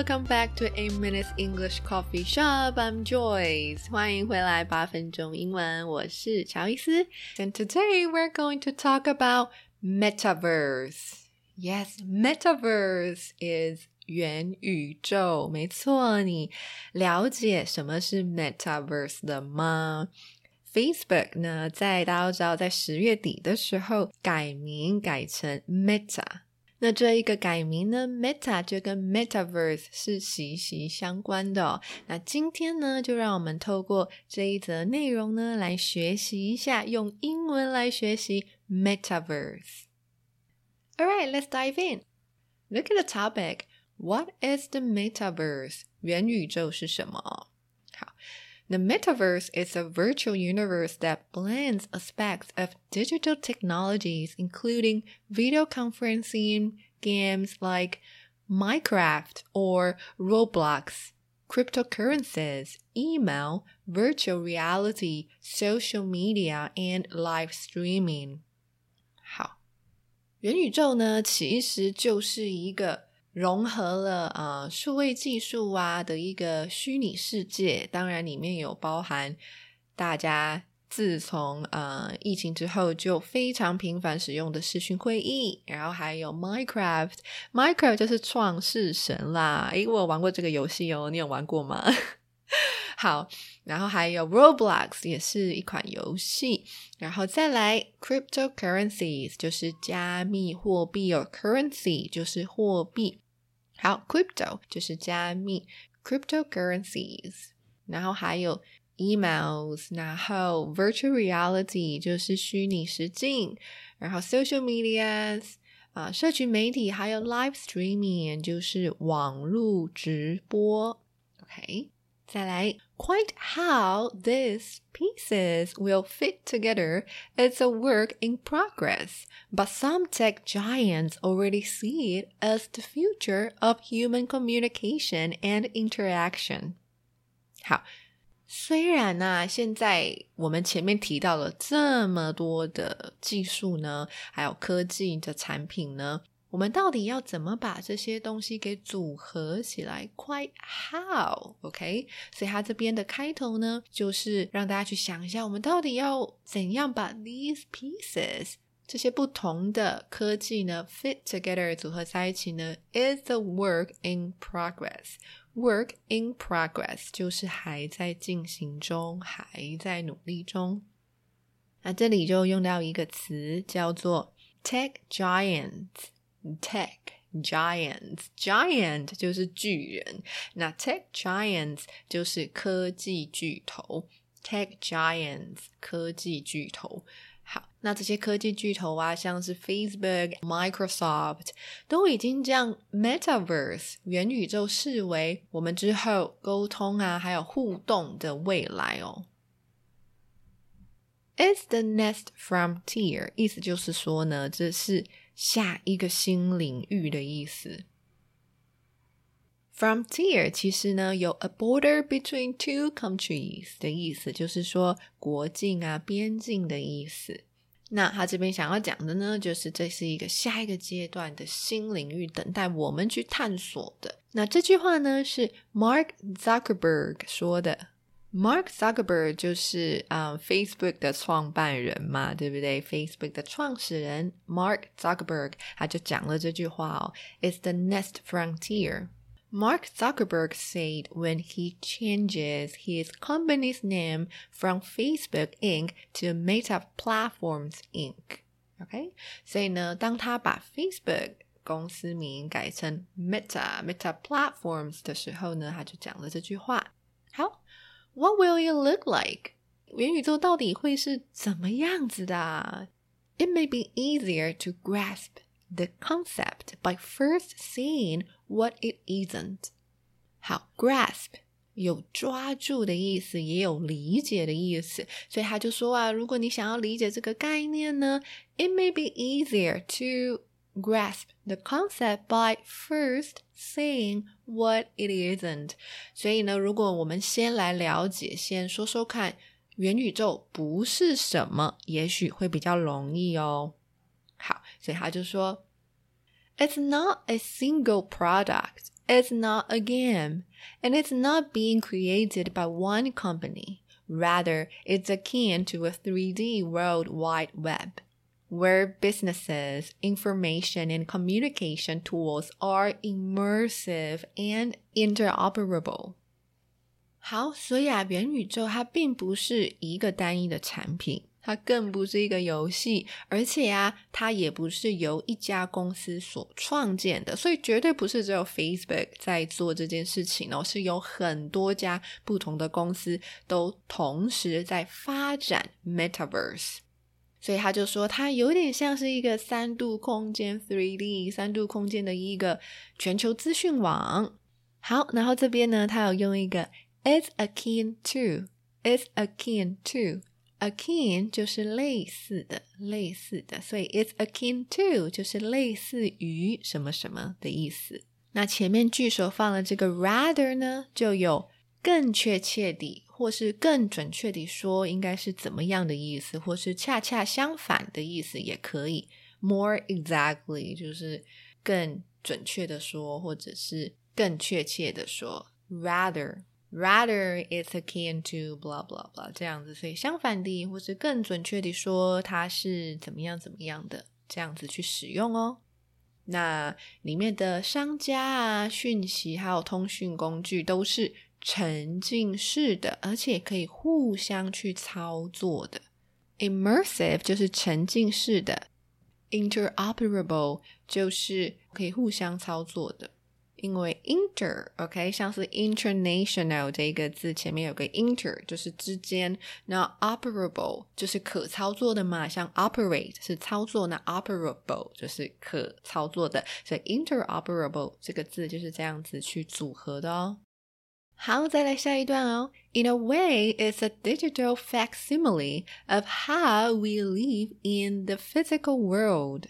welcome back to A Minute English Coffee Shop. I'm Joyce. 欢迎回来八分钟英文，我是乔伊斯。And today we're going to talk about metaverse. Yes, metaverse is 元宇宙。没错，你了解什么是 metaverse 的吗？Facebook 呢，在大家都知道，在十月底的时候改名改成 Meta。 那这一个改名呢，Meta 就跟 Metaverse 是息息相关的。那今天呢，就让我们透过这一则内容呢，来学习一下，用英文来学习 Metaverse。All right, let's dive in. Look at the topic. What is the Metaverse? 元宇宙是什么？好。The metaverse is a virtual universe that blends aspects of digital technologies, including video conferencing, games like Minecraft or Roblox, cryptocurrencies, email, virtual reality, social media, and live streaming. 好，元宇宙呢，其实就是一个 融合了啊数位技术啊的一个虚拟世界，当然里面有包含大家自从呃疫情之后就非常频繁使用的视讯会议，然后还有 Minecraft，Minecraft 就是创世神啦。诶，我有玩过这个游戏哦，你有玩过吗？好，然后还有 Roblox 也是一款游戏，然后再来 cryptocurrencies 就是加密货币哦，currency 就是货币。好，crypto 就是加密，cryptocurrencies，然后还有 emails，然后 virtual reality 就是虚拟实境，然后 social medias 啊，社群媒体，还有 live streaming 就是网络直播。OK， 再来。Quite how these pieces will fit together is a work in progress, but some tech giants already see it as the future of human communication and interaction. 好，虽然呢，现在我们前面提到了这么多的技术呢，还有科技的产品呢， 我们到底要怎么把这些东西给组合起来？Quite how？OK？所以它这边的开头呢，就是让大家去想一下，我们到底要怎样把 these pieces 这些不同的科技呢 fit together 组合在一起呢？Is a work in progress。Work in progress 就是还在进行中，还在努力中。那这里就用到一个词叫做 tech giants。Tech giants, giant 就是巨人，那 tech giants 就是科技巨头。Tech giants 科技巨头，好，那这些科技巨头啊，像是 Facebook、Microsoft，都已经将 Metaverse 元宇宙视为我们之后沟通啊，还有互动的未来哦。It's the next frontier，意思就是说呢，这是。 下一个新领域的意思。Frontier 其实呢有 a border between two countries 的意思，就是说国境啊、边境的意思。那他这边想要讲的呢，就是这是一个下一个阶段的新领域，等待我们去探索的。那这句话呢是 Mark Zuckerberg 说的。Mark Zuckerberg 就是啊、Facebook 的创办人嘛，对不对？Facebook 的创始人 Mark Zuckerberg 他就讲了这句话哦，It's the next frontier。 Mark Zuckerberg said when he changes his company's name from Facebook Inc. to Meta Platforms Inc. OK，所以呢，当他把 Facebook 公司名改成 Meta Meta Platforms 的时候呢，他就讲了这句话。好 ，What will it look like？元宇宙到底会是怎么样子的？It may be easier to grasp the concept by first seeing what it isn't。好，grasp 有抓住的意思，也有理解的意思，所以他就说啊，如果你想要理解这个概念呢，it may be easier to grasp the concept by first seeing what it isn't。所以呢，如果我们先来了解，先说说看。元宇宙不是什么，也许会比较容易哦。好，所以他就说，It's not a single product, it's not a game, and it's not being created by one company. Rather, it's akin to a 3D World Wide Web, where businesses, information, and communication tools are immersive and interoperable. 好，所以啊，元宇宙它并不是一个单一的产品，它更不是一个游戏，而且啊，它也不是由一家公司所创建的，所以绝对不是只有 Facebook 在做这件事情哦，是有很多家不同的公司都同时在发展 Metaverse。 所以他就说，它有点像是一个三度空间 （3D） 三度空间的一个全球资讯网。好，然后这边呢，它有用一个。It's akin to, it's akin to, akin 就是类似的，类似的，所以 it's akin to 就是类似于什么什么的意思。那前面句首放了这个 rather 呢，就有更确切地，或是更准确地说应该是怎么样的意思，或是恰恰相反的意思也可以。More exactly 就是更准确的说，或者是更确切的说，rather。Rather, it's akin to blah blah blah 这样子，所以相反的，或是更准确的说，它是怎么样怎么样的这样子去使用哦。那里面的商家啊、讯息还有通讯工具都是沉浸式的，而且可以互相去操作的。Immersive 就是沉浸式的，Interoperable 就是可以互相操作的。因为 inter，OK，像是 international 这一个字前面有个 inter，就是之间。那 operable 就是可操作的嘛，像 operate 是操作，那 operable 就是可操作的，所以 interoperable 这个字就是这样子去组合的哦。好，再来下一段哦。In a way, it's a digital facsimile of how we live in the physical world。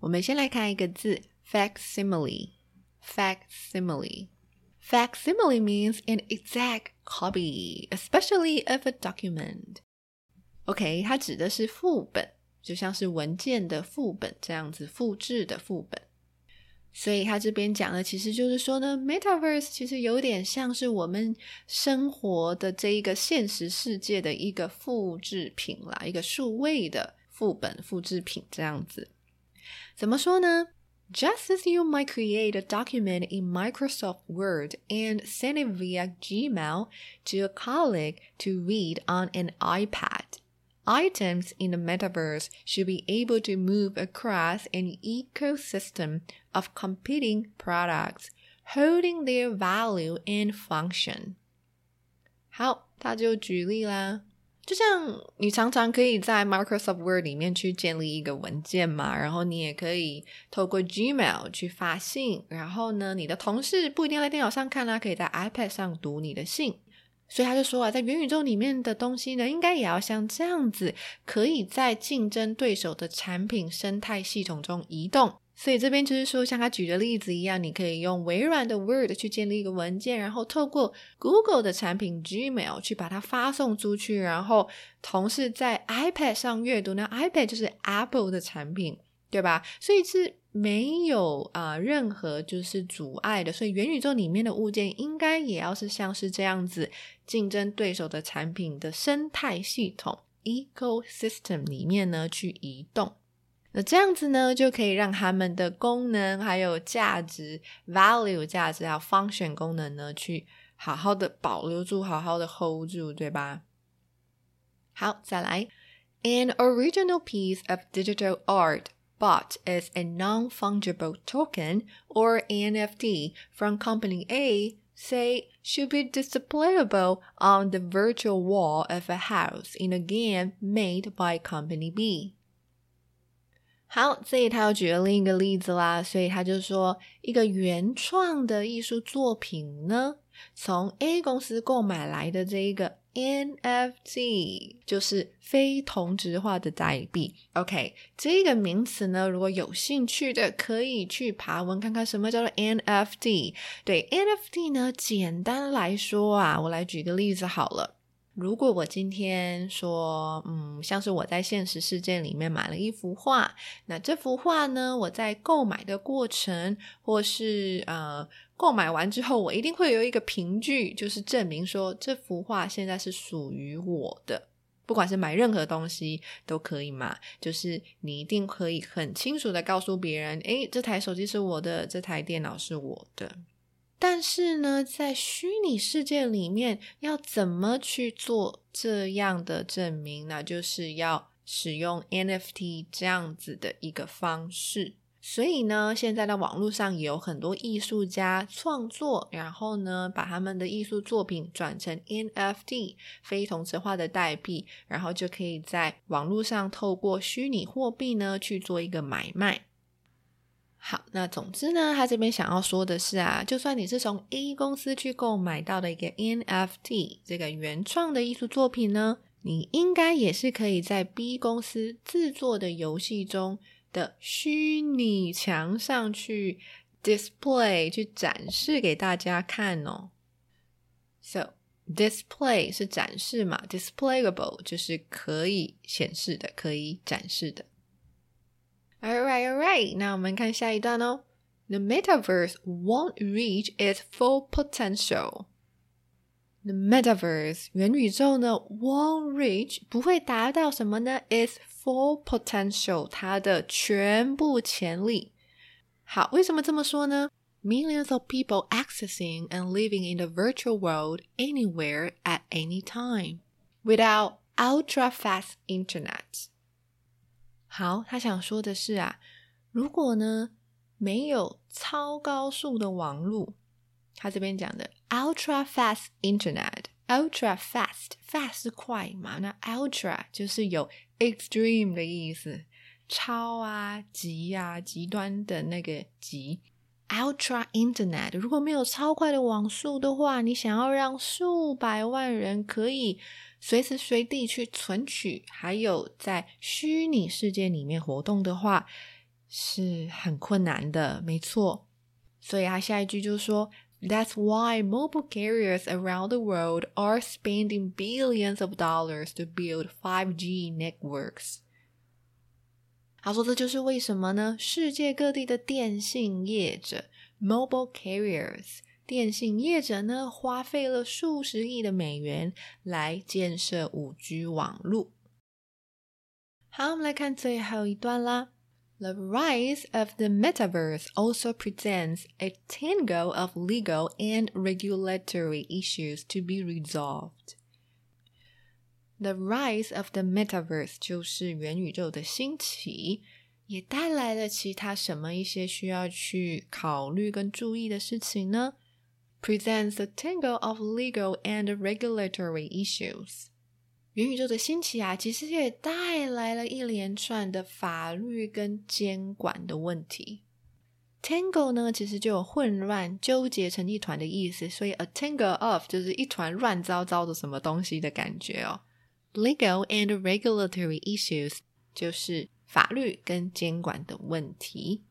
我们先来看一个字，facsimile。facsimile. Facsimile means an exact copy, especially of a document. OK，它指的是副本，就像是文件的副本这样子复制的副本。 所以他这边讲的其实就是说呢，Metaverse 其实有点像是我们生活的这一个现实世界的一个复制品啦，一个数位的副本复制品这样子。怎么说呢？Just as you might create a document in Microsoft Word and send it via Gmail to a colleague to read on an iPad, items in the metaverse should be able to move across an ecosystem of competing products, holding their value and function. 好，他就举例啦。就像你常常可以在 Microsoft Word 里面去建立一个文件嘛，然后你也可以透过 Gmail 去发信，然后呢，你的同事不一定要在电脑上看啦，可以在 iPad 上读你的信。 所以他就说啊，在元宇宙里面的东西呢，应该也要像这样子，可以在竞争对手的产品生态系统中移动。所以这边就是说，像他举的例子一样，你可以用微软的 Word 去建立一个文件，然后透过 Google 的产品 Gmail 去把它发送出去，然后同时在 iPad 上阅读。那 iPad 就是 Apple 的产品，对吧？所以是没有啊任何就是阻碍的。所以元宇宙里面的物件应该也要是像是这样子，竞争对手的产品的生态系统 ecosystem 里面呢去移动。那这样子呢，就可以让他们的功能还有价值 （value） 价值还有 function 功能呢，去好好的保留住，好好的 hold 住，对吧？好，再来，an original piece of digital art bought as a non-fungible token or NFT from company A say should be displayable on the virtual wall of a house in a game made by company B. 好，这里他又举了另一个例子啦，所以他就说，一个原创的艺术作品呢， 从 A 公司购买来的这一个 NFT 就是非同质化的代币。OK，这个名词呢，如果有兴趣的，可以去爬文看看什么叫做 NFT。对，NFT 呢，简单来说啊，我来举个例子好了。如果我今天说，嗯，像是我在现实世界里面买了一幅画，那这幅画呢，我在购买的过程，或是呃。购买完之后，我一定会有一个凭据，就是证明说这幅画现在是属于我的。不管是买任何东西都可以嘛，就是你一定可以很清楚的告诉别人，诶，这台手机是我的，这台电脑是我的。但是呢，在虚拟世界里面，要怎么去做这样的证明？那就是要使用 NFT 这样子的一个方式。所以呢，现在的网络上也有很多艺术家创作，然后呢，把他们的艺术作品转成 NFT 非同质化的代币，然后就可以在网络上透过虚拟货币呢去做一个买卖。好，那总之呢，他这边想要说的是啊，就算你是从 A 公司去购买到的一个 NFT 这个原创的艺术作品呢，你应该也是可以在 B 公司制作的游戏中。的虚拟墙上去 display 去展示给大家看哦。So display 是展示嘛，displayable 就是可以显示的，可以展示的。All right, all right，那我们看下一段哦。The metaverse won't reach its full potential. The metaverse 元宇宙呢，won't reach 不会达到什么呢？Its full potential 它的全部潜力。好，为什么这么说呢？Millions of people accessing and living in the virtual world anywhere at any time without ultra fast internet。好，他想说的是啊，如果呢没有超高速的网络。他这边讲的 ultra fast internet，ultra fast，fast 是快嘛？那 ultra 就是有 extreme 的意思，超啊、极啊、极端的那个极。ultra internet 如果没有超快的网速的话，你想要让数百万人可以随时随地去存取，还有在虚拟世界里面活动的话，是很困难的，没错。所以他下一句就说。That's why mobile carriers around the world are spending billions of dollars to build 5G networks. 他说：“这就是为什么呢？世界各地的电信业者 （mobile carriers） 电信业者呢，花费了数十亿的美元来建设五 G 网络。”好，我们来看最后一段啦。 The rise of the metaverse also presents a tangle of legal and regulatory issues to be resolved. The rise of the metaverse 就是元宇宙的兴起，也带来了其他什么一些需要去考虑跟注意的事情呢？Presents a tangle of legal and regulatory issues. 元宇宙的兴起啊，其实也带来了一连串的法律跟监管的问题。Tangle 呢，其实就有混乱、纠结成一团的意思，所以 a tangle of 就是一团乱糟糟的什么东西的感觉哦。Legal and regulatory issues 就是法律跟监管的问题。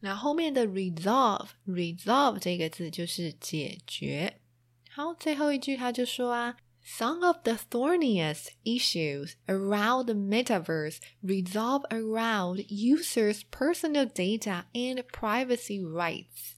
那后面的 resolve，resolve 这个字就是解决。好，最后一句他就说啊。Some of the thorniest issues around the metaverse revolve around users' personal data and privacy rights.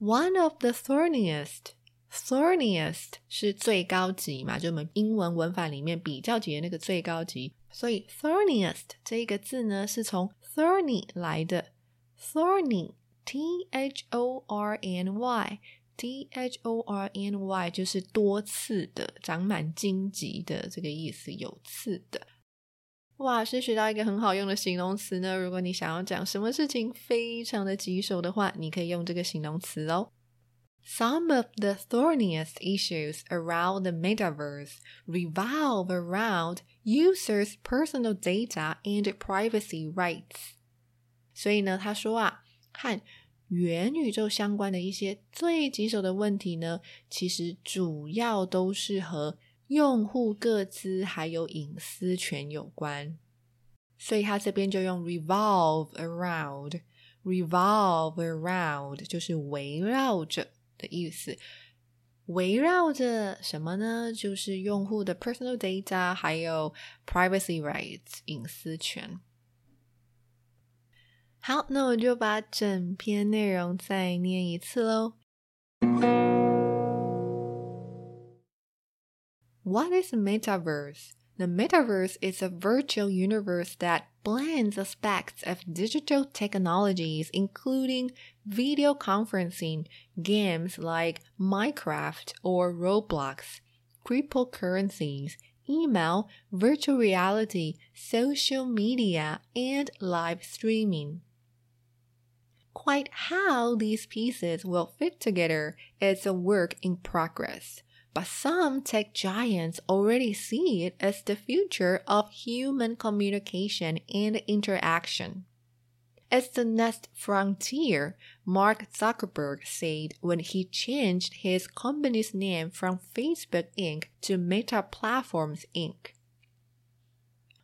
One of the thorniest thorniest 是最高级嘛，就我们英文文法里面比较级的那个最高级，所以 thorniest 这一个字呢是从 thorny 来的，thorny，t h o r n D H O R N Y 就是多刺的，长满荆棘的这个意思，有刺的。哇，是学到一个很好用的形容词呢。如果你想要讲什么事情非常的棘手的话，你可以用这个形容词哦。Some of the thorniest issues around the metaverse revolve around users' personal data and privacy rights。所以呢，他说啊，看元宇宙相关的一些最棘手的问题呢，其实主要都是和用户个资还有隐私权有关，所以他这边就用 revolve around，revolve around 就是围绕着的意思。围绕着什么呢？就是用户的 personal data 还有 privacy rights 隐私权。好，那我就把整篇内容再念一次喽。What is a metaverse? The metaverse is a virtual universe that blends aspects of digital technologies, including video conferencing, games like Minecraft or Roblox, cryptocurrencies, email, virtual reality, social media, and live streaming. Quite how these pieces will fit together is a work in progress but some tech giants already see it as the future of human communication and interaction. It's the next frontier, Mark Zuckerberg said when he changed his company's name from Facebook Inc. to Meta Platforms Inc.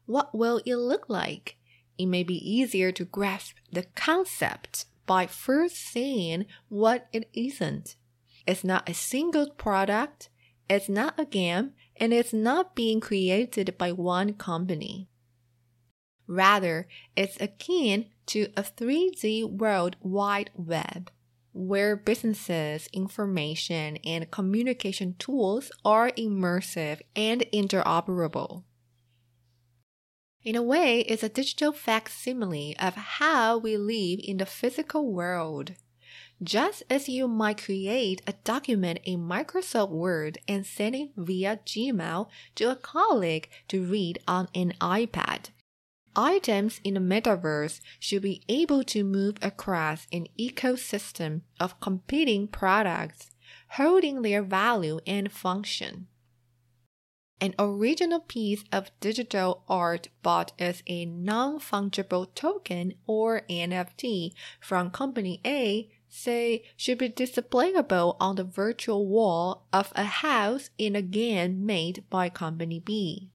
What will it look like? It may be easier to grasp the concept by first saying what it isn't. It's not a single product, it's not a game and it's not being created by one company. Rather, it's akin to a 3D World Wide Web, where businesses, information, and communication tools are immersive and interoperable. In a way, it's a digital facsimile of how we live in the physical world. Just as you might create a document in Microsoft Word and send it via Gmail to a colleague to read on an iPad. Items in the metaverse should be able to move across an ecosystem of competing products, holding their value and function. An original piece of digital art bought as a non fungible token or NFT from company A say should be displayable on the virtual wall of a house in a game made by Company B.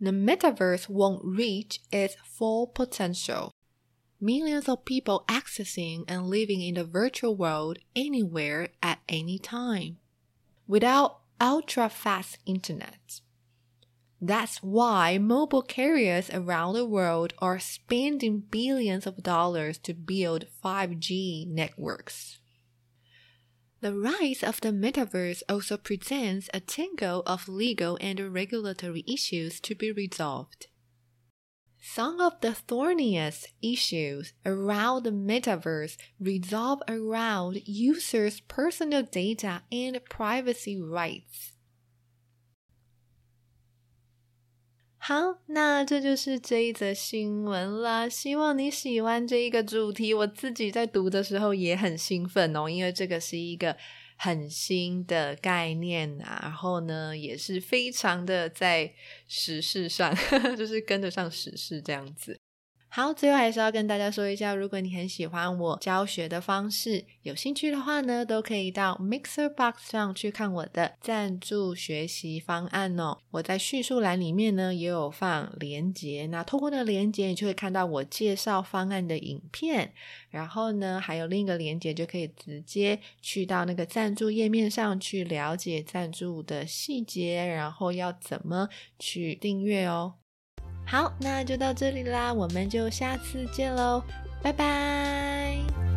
The metaverse won't reach its full potential. Millions of people accessing and living in the virtual world anywhere at any time. Without ultra fast internet. That's why mobile carriers around the world are spending billions of dollars to build 5G networks. The rise of the metaverse also presents a tangle of legal and regulatory issues to be resolved. Some of the thorniest issues around the metaverse revolve around users' personal data and privacy rights. 好，那这就是这一则新闻啦。希望你喜欢这一个主题。我自己在读的时候也很兴奋哦，因为这个是一个 很新的概念啊。然后呢，也是非常的在时事上，就是跟得上时事这样子。好，最后还是要跟大家说一下，如果你很喜欢我教学的方式，有兴趣的话呢，都可以到 Mixer Box 上去看我的赞助学习方案哦。我在叙述栏里面呢也有放连接，那透过那个连接，你就会看到我介绍方案的影片。然后呢，还有另一个连接，就可以直接去到那个赞助页面上去了解赞助的细节，然后要怎么去订阅哦。好，那就到这里啦，我们就下次见喽，拜拜。